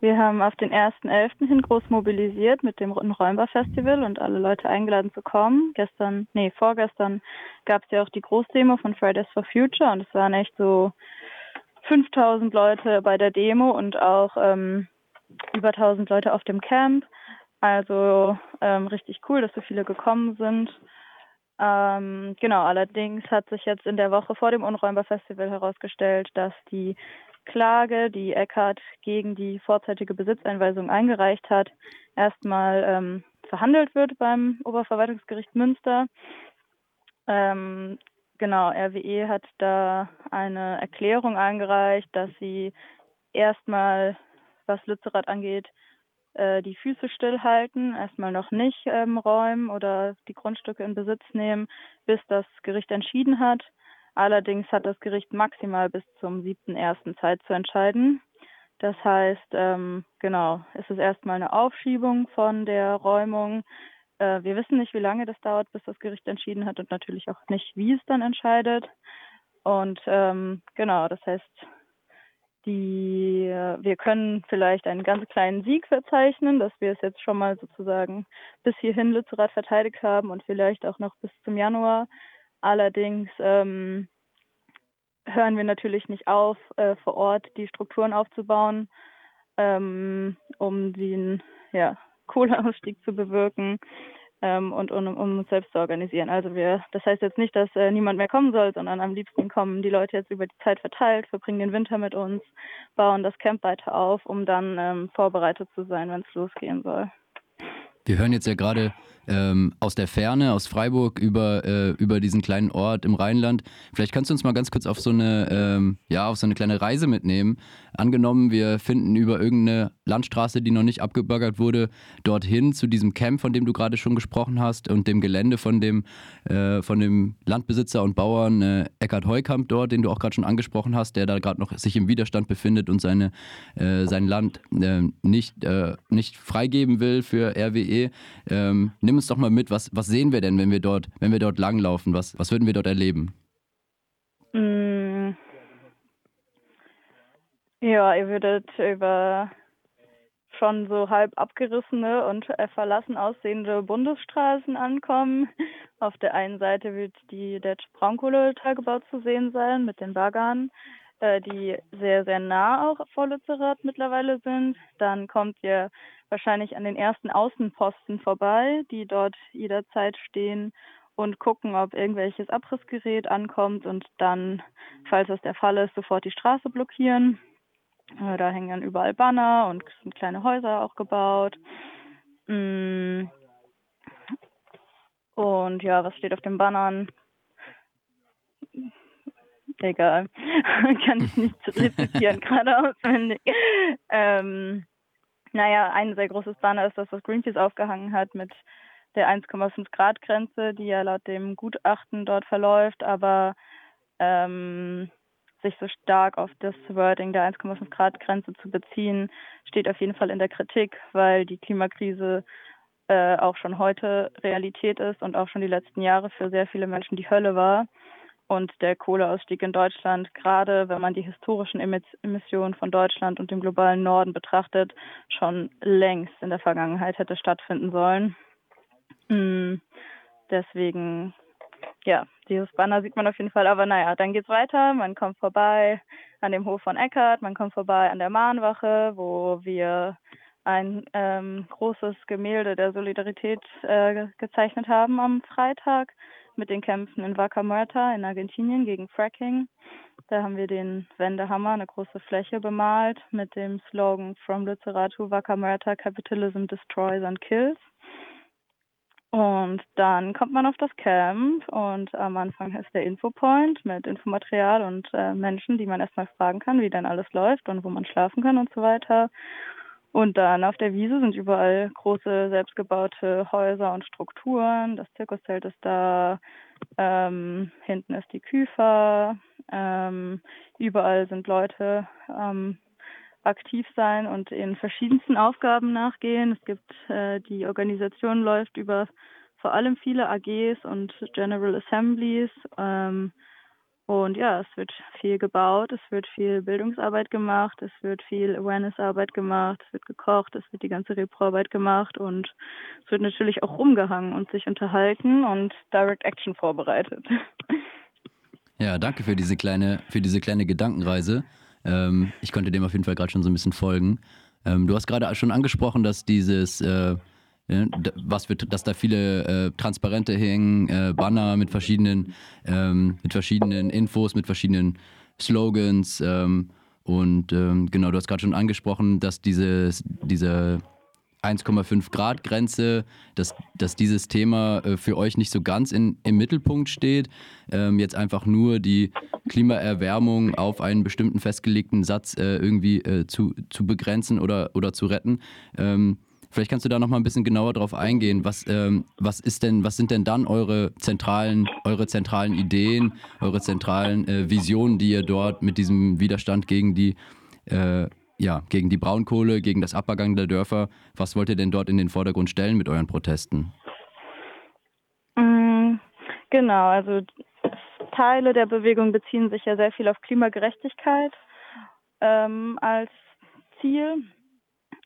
Wir haben auf den 1.11. hin groß mobilisiert mit dem Roten Räumbar Festival und alle Leute eingeladen zu kommen. Gestern, nee, vorgestern gab es ja auch die Großdemo von Fridays for Future und es waren echt so 5000 Leute bei der Demo und auch ähm, über 1000 Leute auf dem Camp. Also ähm, richtig cool, dass so viele gekommen sind. Ähm, genau, allerdings hat sich jetzt in der Woche vor dem Unräumbar Festival herausgestellt, dass die Klage, die Eckhardt gegen die vorzeitige Besitzeinweisung eingereicht hat, erstmal ähm, verhandelt wird beim Oberverwaltungsgericht Münster. Ähm, genau, RWE hat da eine Erklärung eingereicht, dass sie erstmal, was Lützerath angeht, äh, die Füße stillhalten, erstmal noch nicht ähm, räumen oder die Grundstücke in Besitz nehmen, bis das Gericht entschieden hat. Allerdings hat das Gericht maximal bis zum 7.1. Zeit zu entscheiden. Das heißt, ähm, genau, es ist erstmal eine Aufschiebung von der Räumung. Äh, wir wissen nicht, wie lange das dauert, bis das Gericht entschieden hat und natürlich auch nicht, wie es dann entscheidet. Und ähm, genau, das heißt, die, wir können vielleicht einen ganz kleinen Sieg verzeichnen, dass wir es jetzt schon mal sozusagen bis hierhin Lützerath verteidigt haben und vielleicht auch noch bis zum Januar. Allerdings ähm, hören wir natürlich nicht auf, äh, vor Ort die Strukturen aufzubauen, ähm, um den ja, Kohleausstieg zu bewirken ähm, und um, um, uns selbst zu organisieren. Also wir, das heißt jetzt nicht, dass äh, niemand mehr kommen soll, sondern am liebsten kommen die Leute jetzt über die Zeit verteilt, verbringen den Winter mit uns, bauen das Camp weiter auf, um dann ähm, vorbereitet zu sein, wenn es losgehen soll. Wir hören jetzt ja gerade ähm, aus der Ferne, aus Freiburg, über, äh, über diesen kleinen Ort im Rheinland. Vielleicht kannst du uns mal ganz kurz auf so eine, ähm, ja, auf so eine kleine Reise mitnehmen. Angenommen, wir finden über irgendeine Landstraße, die noch nicht abgebaggert wurde, dorthin zu diesem Camp, von dem du gerade schon gesprochen hast, und dem Gelände von dem, äh, von dem Landbesitzer und Bauern äh, Eckhard Heukamp dort, den du auch gerade schon angesprochen hast, der da gerade noch sich im Widerstand befindet und seine, äh, sein Land äh, nicht, äh, nicht freigeben will für RWE. Ähm, nimm uns doch mal mit, was, was sehen wir denn, wenn wir dort, wenn wir dort langlaufen? Was, was würden wir dort erleben? Mm. Ja, ihr würdet über schon so halb abgerissene und äh, verlassen aussehende Bundesstraßen ankommen. Auf der einen Seite wird die der Braunkohletagebau zu sehen sein mit den Baggern, äh, die sehr, sehr nah auch vor Lützerath mittlerweile sind. Dann kommt ihr wahrscheinlich an den ersten Außenposten vorbei, die dort jederzeit stehen und gucken, ob irgendwelches Abrissgerät ankommt und dann, falls das der Fall ist, sofort die Straße blockieren. Äh, da hängen dann überall Banner und sind kleine Häuser auch gebaut. Mm. Und ja, was steht auf den Bannern? Egal. Kann ich nicht rezitieren, gerade auswendig. Ähm, naja, ein sehr großes Banner ist das, was Greenpeace aufgehangen hat mit der 1,5 Grad Grenze, die ja laut dem Gutachten dort verläuft, aber ähm, sich so stark auf das Wording der 1,5 Grad Grenze zu beziehen, steht auf jeden Fall in der Kritik, weil die Klimakrise äh, auch schon heute Realität ist und auch schon die letzten Jahre für sehr viele Menschen die Hölle war und der Kohleausstieg in Deutschland, gerade wenn man die historischen Emissionen von Deutschland und dem globalen Norden betrachtet, schon längst in der Vergangenheit hätte stattfinden sollen. Mm, deswegen, ja, dieses Banner sieht man auf jeden Fall. Aber naja, dann geht's weiter. Man kommt vorbei an dem Hof von Eckert, man kommt vorbei an der Mahnwache, wo wir ein ähm, großes Gemälde der Solidarität äh, gezeichnet haben am Freitag mit den Kämpfen in Vaca Muerta in Argentinien gegen Fracking. Da haben wir den Wendehammer, eine große Fläche bemalt mit dem Slogan From Lützerath to Vaca Muerta, Capitalism Destroys and Kills. Und dann kommt man auf das Camp und am Anfang ist der Infopoint mit Infomaterial und äh, Menschen, die man erstmal fragen kann, wie denn alles läuft und wo man schlafen kann und so weiter. Und dann auf der Wiese sind überall große selbstgebaute Häuser und Strukturen. Das Zirkuszelt ist da. Ähm, hinten ist die Küfer. Ähm, überall sind Leute ähm, aktiv sein und in verschiedensten Aufgaben nachgehen. Es gibt äh, die Organisation läuft über vor allem viele AGs und General Assemblies. Ähm, Und ja, es wird viel gebaut, es wird viel Bildungsarbeit gemacht, es wird viel Awareness-Arbeit gemacht, es wird gekocht, es wird die ganze Reproarbeit gemacht und es wird natürlich auch rumgehangen und sich unterhalten und Direct Action vorbereitet. Ja, danke für diese kleine, für diese kleine Gedankenreise. Ähm, ich konnte dem auf jeden Fall gerade schon so ein bisschen folgen. Ähm, du hast gerade schon angesprochen, dass dieses äh, was wird, dass da viele äh, Transparente hängen, äh, Banner mit verschiedenen, ähm, mit verschiedenen Infos, mit verschiedenen Slogans. Ähm, und ähm, genau, du hast gerade schon angesprochen, dass dieses, diese 1,5 Grad Grenze, dass, dass dieses Thema äh, für euch nicht so ganz in, im Mittelpunkt steht. Ähm, jetzt einfach nur die Klimaerwärmung auf einen bestimmten festgelegten Satz äh, irgendwie äh, zu, zu begrenzen oder, oder zu retten. Vielleicht kannst du da noch mal ein bisschen genauer drauf eingehen. Was, ähm, was ist denn, was sind denn dann eure zentralen, eure zentralen Ideen, eure zentralen äh, Visionen, die ihr dort mit diesem Widerstand gegen die äh, ja, gegen die Braunkohle, gegen das Abgang der Dörfer. Was wollt ihr denn dort in den Vordergrund stellen mit euren Protesten? Mm, genau, also Teile der Bewegung beziehen sich ja sehr viel auf Klimagerechtigkeit ähm, als Ziel.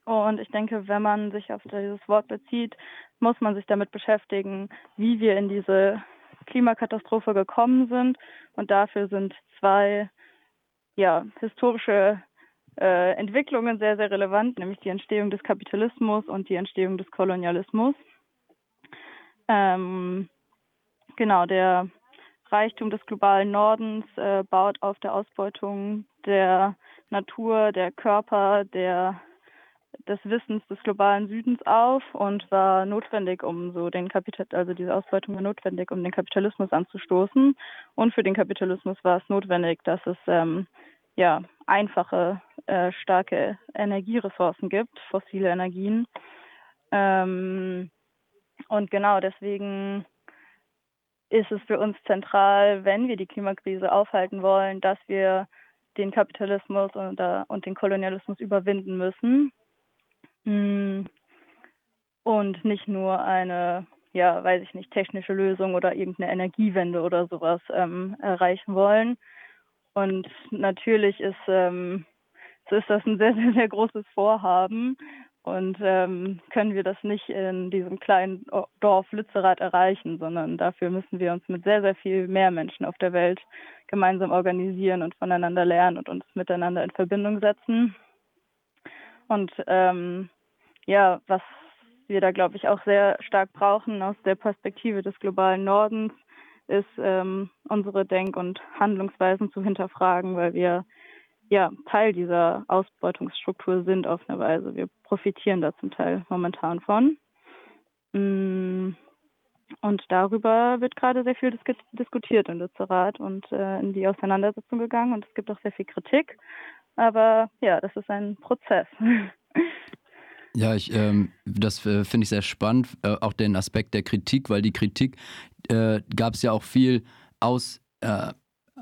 Und ich denke, wenn man sich auf dieses Wort bezieht, muss man sich damit beschäftigen, wie wir in diese Klimakatastrophe gekommen sind. Und dafür sind zwei ja, historische äh, Entwicklungen sehr, sehr relevant, nämlich die Entstehung des Kapitalismus und die Entstehung des Kolonialismus. Ähm, genau, der Reichtum des globalen Nordens äh, baut auf der Ausbeutung der Natur, der Körper, der des Wissens des globalen Südens auf und war notwendig, um so den Kapital, also diese Ausbeutung war notwendig, um den Kapitalismus anzustoßen. Und für den Kapitalismus war es notwendig, dass es ähm, ja einfache, äh, starke Energieressourcen gibt, fossile Energien. Ähm, und genau deswegen ist es für uns zentral, wenn wir die Klimakrise aufhalten wollen, dass wir den Kapitalismus und, und den Kolonialismus überwinden müssen. Und nicht nur eine, ja, weiß ich nicht, technische Lösung oder irgendeine Energiewende oder sowas ähm, erreichen wollen. Und natürlich ist, ähm, so ist das ein sehr, sehr, sehr großes Vorhaben. Und ähm, können wir das nicht in diesem kleinen Dorf Lützerath erreichen, sondern dafür müssen wir uns mit sehr, sehr viel mehr Menschen auf der Welt gemeinsam organisieren und voneinander lernen und uns miteinander in Verbindung setzen. Und ähm, ja, was wir da, glaube ich, auch sehr stark brauchen aus der Perspektive des globalen Nordens, ist ähm, unsere Denk- und Handlungsweisen zu hinterfragen, weil wir ja Teil dieser Ausbeutungsstruktur sind auf eine Weise. Wir profitieren da zum Teil momentan von. Mm, und darüber wird gerade sehr viel dis diskutiert in Lützerath und äh, in die Auseinandersetzung gegangen. Und es gibt auch sehr viel Kritik. Aber ja, das ist ein Prozess. Ja, ich, ähm, das äh, finde ich sehr spannend, äh, auch den Aspekt der Kritik, weil die Kritik äh, gab es ja auch viel aus äh,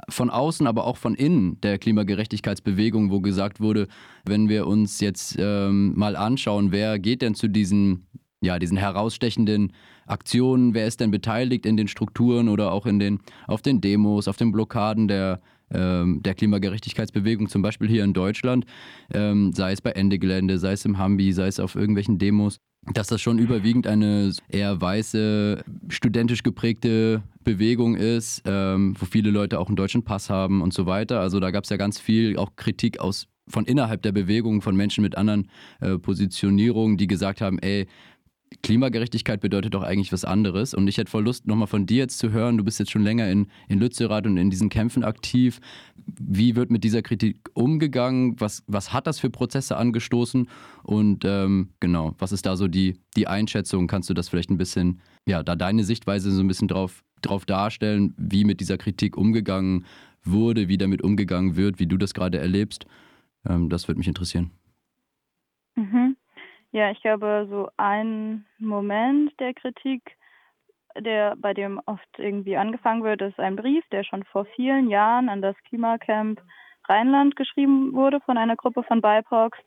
von außen, aber auch von innen der Klimagerechtigkeitsbewegung, wo gesagt wurde, wenn wir uns jetzt ähm, mal anschauen, wer geht denn zu diesen, ja, diesen herausstechenden Aktionen, wer ist denn beteiligt in den Strukturen oder auch in den, auf den Demos, auf den Blockaden der, ähm, der Klimagerechtigkeitsbewegung, zum Beispiel hier in Deutschland, ähm, sei es bei Ende Gelände, sei es im Hambi, sei es auf irgendwelchen Demos, dass das schon überwiegend eine eher weiße, studentisch geprägte Bewegung ist, ähm, wo viele Leute auch einen deutschen Pass haben und so weiter. Also da gab es ja ganz viel auch Kritik aus von innerhalb der Bewegung, von Menschen mit anderen äh, Positionierungen, die gesagt haben, ey, Klimagerechtigkeit bedeutet doch eigentlich was anderes. Und ich hätte voll Lust, nochmal von dir jetzt zu hören. Du bist jetzt schon länger in, in Lützerath und in diesen Kämpfen aktiv. Wie wird mit dieser Kritik umgegangen? Was, was hat das für Prozesse angestoßen? Und ähm, genau, was ist da so die, die Einschätzung? Kannst du das vielleicht ein bisschen, ja, da deine Sichtweise so ein bisschen drauf, drauf darstellen, wie mit dieser Kritik umgegangen wurde, wie damit umgegangen wird, wie du das gerade erlebst? Ähm, das würde mich interessieren. Mhm. Ja, ich glaube, so ein Moment der Kritik, der bei dem oft irgendwie angefangen wird, ist ein Brief, der schon vor vielen Jahren an das Klimacamp Rheinland geschrieben wurde von einer Gruppe von BIPOCs.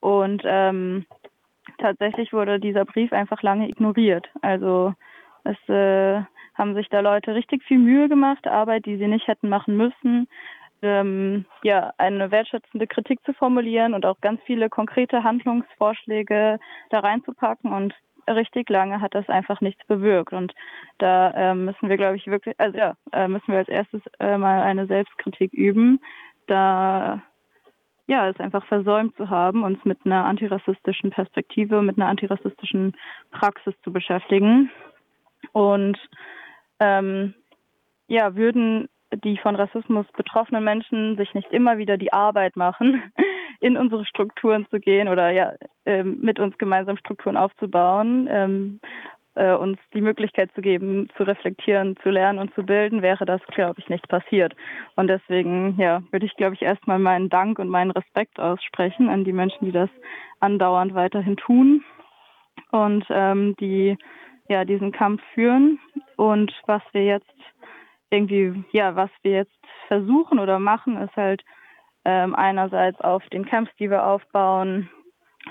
Und ähm, tatsächlich wurde dieser Brief einfach lange ignoriert. Also Es äh, haben sich da Leute richtig viel Mühe gemacht, Arbeit, die sie nicht hätten machen müssen, ähm, ja, eine wertschätzende Kritik zu formulieren und auch ganz viele konkrete Handlungsvorschläge da reinzupacken und richtig lange hat das einfach nichts bewirkt. Und da äh, müssen wir, glaube ich, wirklich, also ja, äh, müssen wir als erstes äh, mal eine Selbstkritik üben, da ja, es einfach versäumt zu haben, uns mit einer antirassistischen Perspektive, mit einer antirassistischen Praxis zu beschäftigen. Und ähm, ja, würden die von Rassismus betroffenen Menschen sich nicht immer wieder die Arbeit machen, in unsere Strukturen zu gehen oder ja ähm, mit uns gemeinsam Strukturen aufzubauen, ähm, äh, uns die Möglichkeit zu geben, zu reflektieren, zu lernen und zu bilden, wäre das, glaube ich, nicht passiert. Und deswegen, ja, würde ich, glaube ich, erstmal meinen Dank und meinen Respekt aussprechen an die Menschen, die das andauernd weiterhin tun und ähm, die ja diesen Kampf führen. Und was wir jetzt irgendwie, ja, was wir jetzt versuchen oder machen, ist halt ähm, einerseits auf den Camps, die wir aufbauen,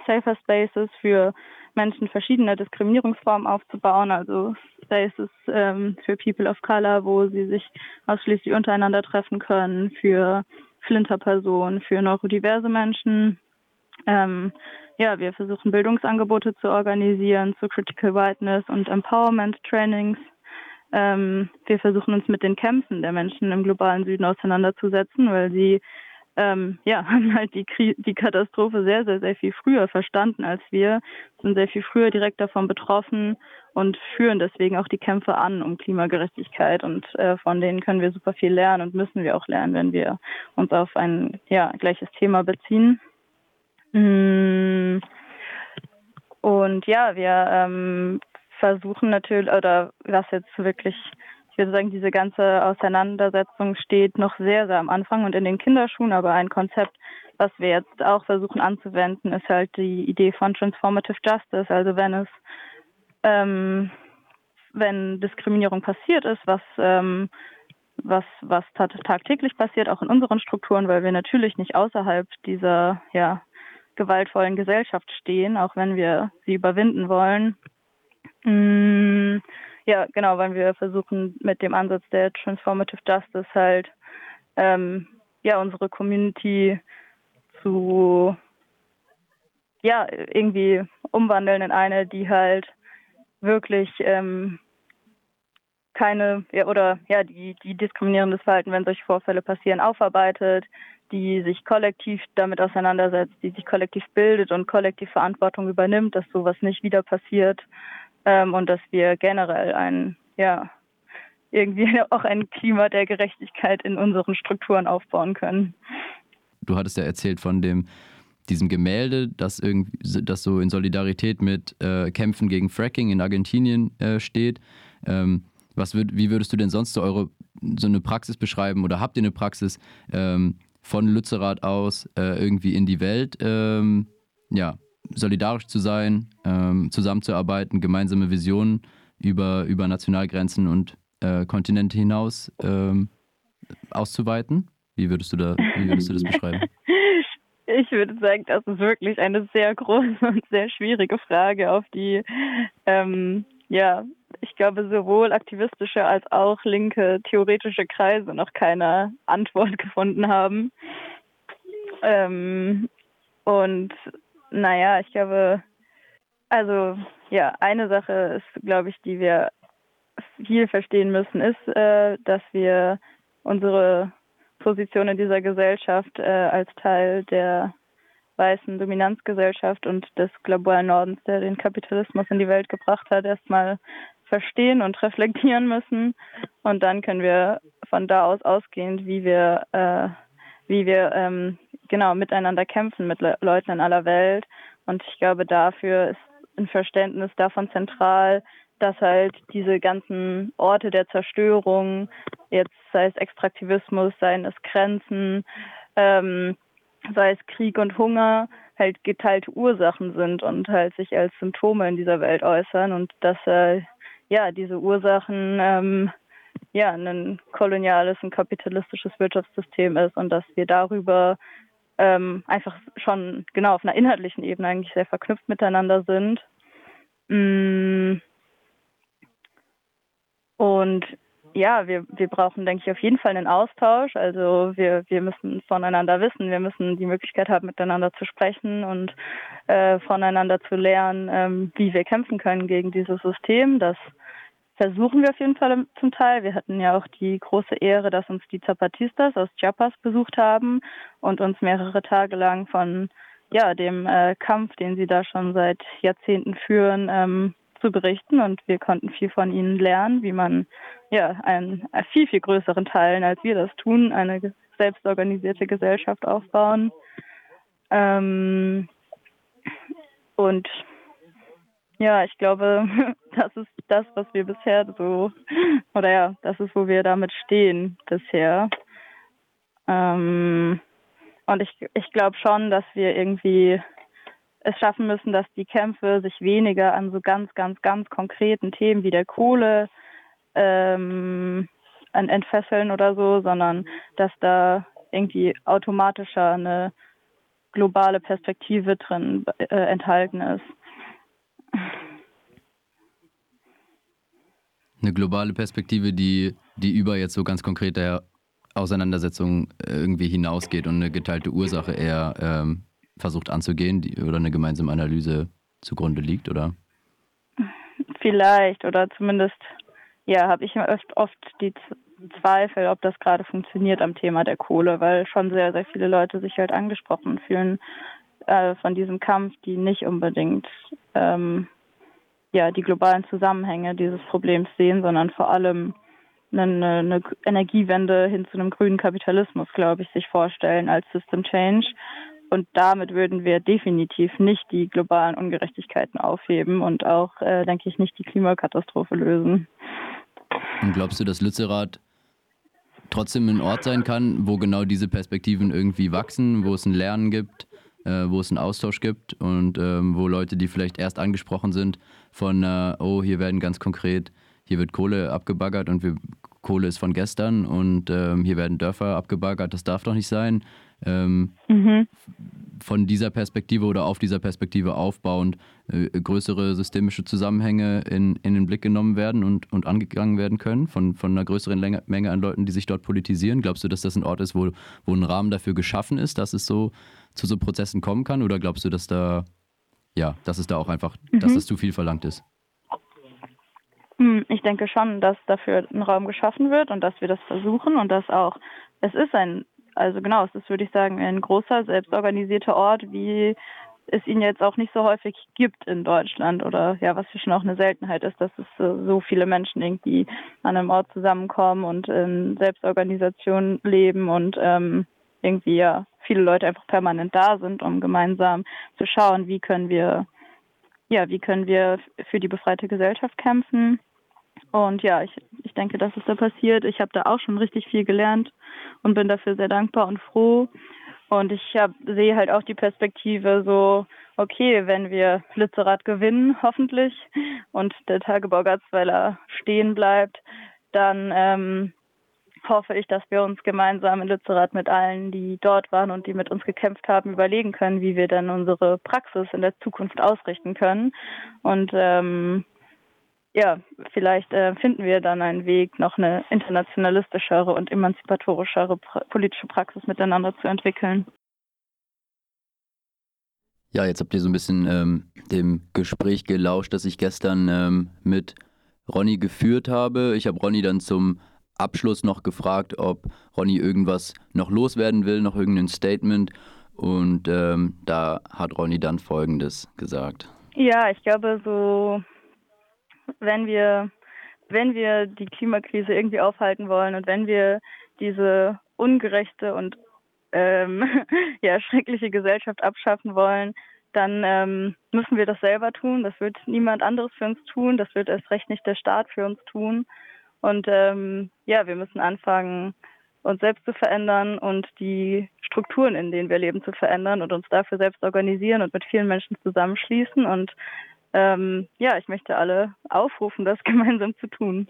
Safer Spaces für Menschen verschiedener Diskriminierungsformen aufzubauen, also Spaces ähm, für People of Color, wo sie sich ausschließlich untereinander treffen können, für Flinterpersonen, für neurodiverse Menschen. Ähm, ja, wir versuchen Bildungsangebote zu organisieren zu Critical Whiteness und Empowerment Trainings ähm, wir versuchen uns mit den Kämpfen der Menschen im globalen Süden auseinanderzusetzen, weil sie ähm, ja, haben halt die, die Katastrophe sehr, sehr, sehr viel früher verstanden als wir, sind sehr viel früher direkt davon betroffen und führen deswegen auch die Kämpfe an um Klimagerechtigkeit. Und äh, von denen können wir super viel lernen und müssen wir auch lernen, wenn wir uns auf ein ja, gleiches Thema beziehen. Mm. Und ja, wir ähm, versuchen natürlich, oder was jetzt wirklich, ich würde sagen, diese ganze Auseinandersetzung steht noch sehr, sehr am Anfang und in den Kinderschuhen, aber ein Konzept, was wir jetzt auch versuchen anzuwenden, ist halt die Idee von Transformative Justice. Also wenn es, ähm, wenn Diskriminierung passiert ist, was ähm, was, was tagtäglich passiert, auch in unseren Strukturen, weil wir natürlich nicht außerhalb dieser ja, gewaltvollen Gesellschaft stehen, auch wenn wir sie überwinden wollen. Mm, ja, genau, weil wir versuchen mit dem Ansatz der Transformative Justice halt ähm, ja unsere Community zu ja irgendwie umwandeln in eine, die halt wirklich ähm, keine ja, oder ja die die diskriminierendes Verhalten, wenn solche Vorfälle passieren, aufarbeitet, die sich kollektiv damit auseinandersetzt, die sich kollektiv bildet und kollektiv Verantwortung übernimmt, dass sowas nicht wieder passiert ähm, und dass wir generell ein, ja, irgendwie auch ein Klima der Gerechtigkeit in unseren Strukturen aufbauen können. Du hattest ja erzählt von dem diesem Gemälde, das irgendwie, das so in Solidarität mit äh, Kämpfen gegen Fracking in Argentinien äh, steht. Ähm, was würd, wie würdest du denn sonst so eure so eine Praxis beschreiben oder habt ihr eine Praxis ähm, von Lützerath aus äh, irgendwie in die Welt ähm, ja, solidarisch zu sein, ähm, zusammenzuarbeiten, gemeinsame Visionen über, über Nationalgrenzen und äh, Kontinente hinaus ähm, auszuweiten? Wie würdest du da, wie würdest du das beschreiben? Ich würde sagen, das ist wirklich eine sehr große und sehr schwierige Frage, auf die ähm, ja, ich glaube, sowohl aktivistische als auch linke theoretische Kreise noch keine Antwort gefunden haben. Ähm, und naja, ich glaube, also ja, eine Sache ist, glaube ich, die wir viel verstehen müssen, ist, äh, dass wir unsere Position in dieser Gesellschaft äh, als Teil der weißen Dominanzgesellschaft und des globalen Nordens, der den Kapitalismus in die Welt gebracht hat, erstmal verstehen und reflektieren müssen. Und dann können wir von da aus ausgehend, wie wir, äh, wie wir ähm, genau miteinander kämpfen mit Le Leuten in aller Welt. Und ich glaube, dafür ist ein Verständnis davon zentral, dass halt diese ganzen Orte der Zerstörung, jetzt sei es Extraktivismus, seien es Grenzen, ähm, sei es Krieg und Hunger, halt geteilte Ursachen sind und halt sich als Symptome in dieser Welt äußern und dass äh, ja diese Ursachen ähm, ja ein koloniales und kapitalistisches Wirtschaftssystem ist und dass wir darüber ähm, einfach schon genau auf einer inhaltlichen Ebene eigentlich sehr verknüpft miteinander sind. Mm. und ja, wir, wir brauchen, denke ich, auf jeden Fall einen Austausch. Also wir, wir müssen voneinander wissen, wir müssen die Möglichkeit haben, miteinander zu sprechen und äh, voneinander zu lernen, ähm, wie wir kämpfen können gegen dieses System. Das versuchen wir auf jeden Fall zum Teil. Wir hatten ja auch die große Ehre, dass uns die Zapatistas aus Chiapas besucht haben und uns mehrere Tage lang von ja, dem äh, Kampf, den sie da schon seit Jahrzehnten führen, ähm, zu berichten und wir konnten viel von ihnen lernen, wie man ja einen viel, viel größeren Teilen, als wir das tun, eine selbstorganisierte Gesellschaft aufbauen. Ähm, und ja, ich glaube, das ist das, was wir bisher so, oder ja, das ist, wo wir damit stehen bisher. Ähm, und ich, ich glaube schon, dass wir irgendwie es schaffen müssen, dass die Kämpfe sich weniger an so ganz, ganz, ganz konkreten Themen wie der Kohle ähm, entfesseln oder so, sondern dass da irgendwie automatischer eine globale Perspektive drin äh, enthalten ist. Eine globale Perspektive, die, die über jetzt so ganz konkrete Auseinandersetzungen irgendwie hinausgeht und eine geteilte Ursache eher ähm, versucht anzugehen die, oder eine gemeinsame Analyse zugrunde liegt, oder? Vielleicht, oder zumindest, ja, habe ich oft, oft die Zweifel, ob das gerade funktioniert am Thema der Kohle, weil schon sehr, sehr viele Leute sich halt angesprochen fühlen äh, von diesem Kampf, die nicht unbedingt ähm, ja, die globalen Zusammenhänge dieses Problems sehen, sondern vor allem eine, eine Energiewende hin zu einem grünen Kapitalismus, glaube ich, sich vorstellen als System Change und damit würden wir definitiv nicht die globalen Ungerechtigkeiten aufheben und auch, äh, denke ich, nicht die Klimakatastrophe lösen. Und glaubst du, dass Lützerath trotzdem ein Ort sein kann, wo genau diese Perspektiven irgendwie wachsen, wo es ein Lernen gibt, äh, wo es einen Austausch gibt und ähm, wo Leute, die vielleicht erst angesprochen sind, von, äh, oh, hier werden ganz konkret, hier wird Kohle abgebaggert und wir, Kohle ist von gestern und ähm, hier werden Dörfer abgebaggert, das darf doch nicht sein ähm, mhm. von dieser Perspektive oder auf dieser Perspektive aufbauend äh, größere systemische Zusammenhänge in, in den Blick genommen werden und, und angegangen werden können von, von einer größeren Länge, Menge an Leuten, die sich dort politisieren? Glaubst du, dass das ein Ort ist, wo, wo ein Rahmen dafür geschaffen ist, dass es so zu so Prozessen kommen kann? Oder glaubst du, dass da, ja, dass es da auch einfach, mhm. dass das zu viel verlangt ist? Hm, ich denke schon, dass dafür ein Raum geschaffen wird und dass wir das versuchen und dass auch, es ist ein also genau, es ist, würde ich sagen, ein großer, selbstorganisierter Ort, wie es ihn jetzt auch nicht so häufig gibt in Deutschland oder ja, was ja schon auch eine Seltenheit ist, dass es so viele Menschen irgendwie an einem Ort zusammenkommen und in Selbstorganisation leben und ähm, irgendwie ja viele Leute einfach permanent da sind, um gemeinsam zu schauen, wie können wir ja, wie können wir für die befreite Gesellschaft kämpfen und ja, ich, ich denke, das ist da passiert. Ich habe da auch schon richtig viel gelernt und bin dafür sehr dankbar und froh. Und ich hab, sehe halt auch die Perspektive so, okay, wenn wir Lützerath gewinnen, hoffentlich, und der Tagebau Gatzweiler stehen bleibt, dann ähm, hoffe ich, dass wir uns gemeinsam in Lützerath mit allen, die dort waren und die mit uns gekämpft haben, überlegen können, wie wir dann unsere Praxis in der Zukunft ausrichten können. Und ähm, ja, vielleicht äh, finden wir dann einen Weg, noch eine internationalistischere und emanzipatorischere pra politische Praxis miteinander zu entwickeln. Ja, jetzt habt ihr so ein bisschen ähm, dem Gespräch gelauscht, das ich gestern ähm, mit Ronny geführt habe. Ich habe Ronny dann zum Abschluss noch gefragt, ob Ronny irgendwas noch loswerden will, noch irgendein Statement. Und ähm, da hat Ronny dann Folgendes gesagt. Ja, ich glaube, so wenn wir, wenn wir die Klimakrise irgendwie aufhalten wollen und wenn wir diese ungerechte und ähm, ja, schreckliche Gesellschaft abschaffen wollen, dann ähm, müssen wir das selber tun. Das wird niemand anderes für uns tun. Das wird erst recht nicht der Staat für uns tun. Und ähm, ja, wir müssen anfangen, uns selbst zu verändern und die Strukturen, in denen wir leben, zu verändern und uns dafür selbst organisieren und mit vielen Menschen zusammenschließen und ähm, ja, ich möchte alle aufrufen, das gemeinsam zu tun.